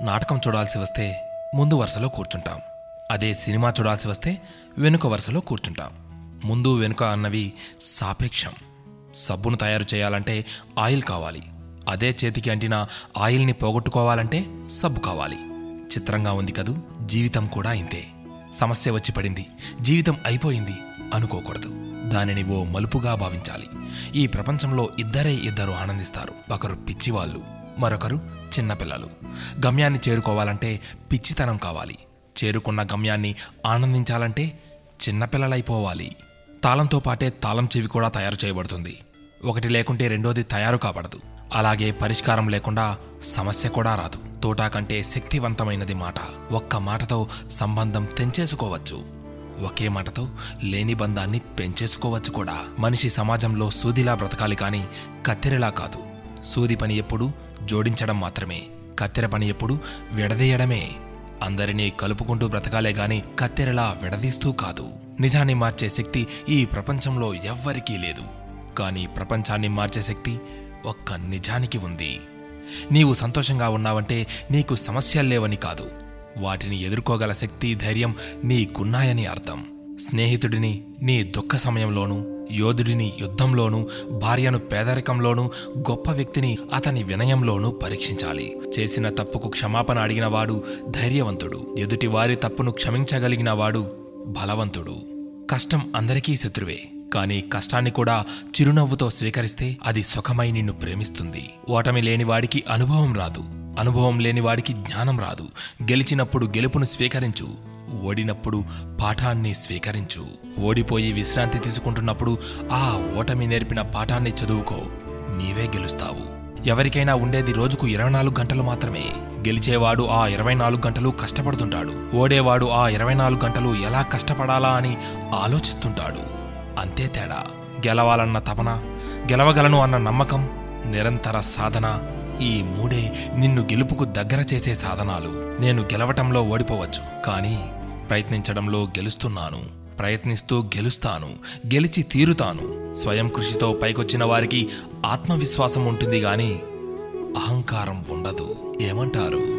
నాటకం చూడాల్సి వస్తే ముందు వరుసలో కూర్చుంటాం. అదే సినిమా చూడాల్సి వస్తే వెనుక వరుసలో కూర్చుంటాం. ముందు వెనుక అన్నవి సాపేక్షం. సబ్బును తయారు చేయాలంటే ఆయిల్ కావాలి. అదే చేతికి అంటిన ఆయిల్ని పోగొట్టుకోవాలంటే సబ్బు కావాలి. చిత్రంగా ఉంది కదూ జీవితం కూడా ఇంతే. సమస్య వచ్చి పడింది జీవితం అయిపోయింది అనుకోకూడదు. దానిని ఓ మలుపుగా భావించాలి. ఈ ప్రపంచంలో ఇద్దరే ఇద్దరు ఆనందిస్తారు. ఒకరు పిచ్చివాళ్ళు మరొకరు చిన్నపిల్లలు. గమ్యాన్ని చేరుకోవాలంటే పిచ్చితనం కావాలి. చేరుకున్న గమ్యాన్ని ఆనందించాలంటే చిన్నపిల్లలైపోవాలి. తాళంతో పాటే తాళం చెవి కూడా తయారు చేయబడుతుంది. ఒకటి లేకుంటే రెండోది తయారు కాబడదు. అలాగే పరిష్కారం లేకుండా సమస్య కూడా రాదు. తోటా కంటే శక్తివంతమైనది మాట. ఒక్క మాటతో సంబంధం తెంచేసుకోవచ్చు. ఒకే మాటతో లేని బంధాన్ని పెంచేసుకోవచ్చు కూడా. మనిషి సమాజంలో సూదిలా బ్రతకాలి కానీ కత్తెరలా కాదు. సూది పని ఎప్పుడు జోడించడం మాత్రమే కత్తెర పని ఎప్పుడు విడదీయడమే. అందరినీ కలుపుకుంటూ బ్రతకాలే గాని కత్తెరలా విడదీస్తూ కాదు. నిజాన్ని మార్చే శక్తి ఈ ప్రపంచంలో ఎవ్వరికీ లేదు. కానీ ప్రపంచాన్ని మార్చే శక్తి ఒక్క నిజానికి ఉంది. నీవు సంతోషంగా ఉన్నావంటే నీకు సమస్యలు లేవని కాదు. వాటిని ఎదుర్కోగల శక్తి ధైర్యం నీకున్నాయని అర్థం. స్నేహితుడిని నీ దుఃఖ సమయంలోనూ యోధుడిని యుద్ధంలోనూ భార్యను పేదరికంలోనూ గొప్ప వ్యక్తిని అతని వినయంలోనూ పరీక్షించాలి. చేసిన తప్పుకు క్షమాపణ అడిగినవాడు ధైర్యవంతుడు. ఎదుటి వారి తప్పును క్షమించగలిగిన వాడు బలవంతుడు. కష్టం అందరికీ శత్రువే. కానీ కష్టాన్ని కూడా చిరునవ్వుతో స్వీకరిస్తే అది సుఖమై నిన్ను ప్రేమిస్తుంది. ఓటమి లేనివాడికి అనుభవం రాదు. అనుభవం లేనివాడికి జ్ఞానం రాదు. గెలిచినప్పుడు గెలుపును స్వీకరించు. ఓడినప్పుడు పాఠాన్ని స్వీకరించు. ఓడిపోయి విశ్రాంతి తీసుకుంటున్నప్పుడు ఆ ఓటమి నేర్పిన పాఠాన్ని చదువుకో. నీవే గెలుస్తావు. ఎవరికైనా ఉండేది రోజుకు ఇరవై నాలుగు గంటలు మాత్రమే. గెలిచేవాడు ఆ ఇరవై నాలుగు గంటలు కష్టపడుతుంటాడు. ఓడేవాడు ఆ ఇరవై నాలుగు గంటలు ఎలా కష్టపడాలా అని ఆలోచిస్తుంటాడు. అంతే తేడా. గెలవాలన్న తపన గెలవగలను అన్న నమ్మకం నిరంతర సాధన ఈ మూడే నిన్ను గెలుపుకు దగ్గర చేసే సాధనాలు. నేను గెలవటంలో ఓడిపోవచ్చు. కానీ ప్రయత్నించడంలో గెలుస్తున్నాను. ప్రయత్నిస్తూ గెలుస్తాను. గెలిచి తీరుతాను. స్వయం కృషితో పైకొచ్చిన వారికి ఆత్మవిశ్వాసం ఉంటుంది గాని అహంకారం ఉండదు. ఏమంటారు?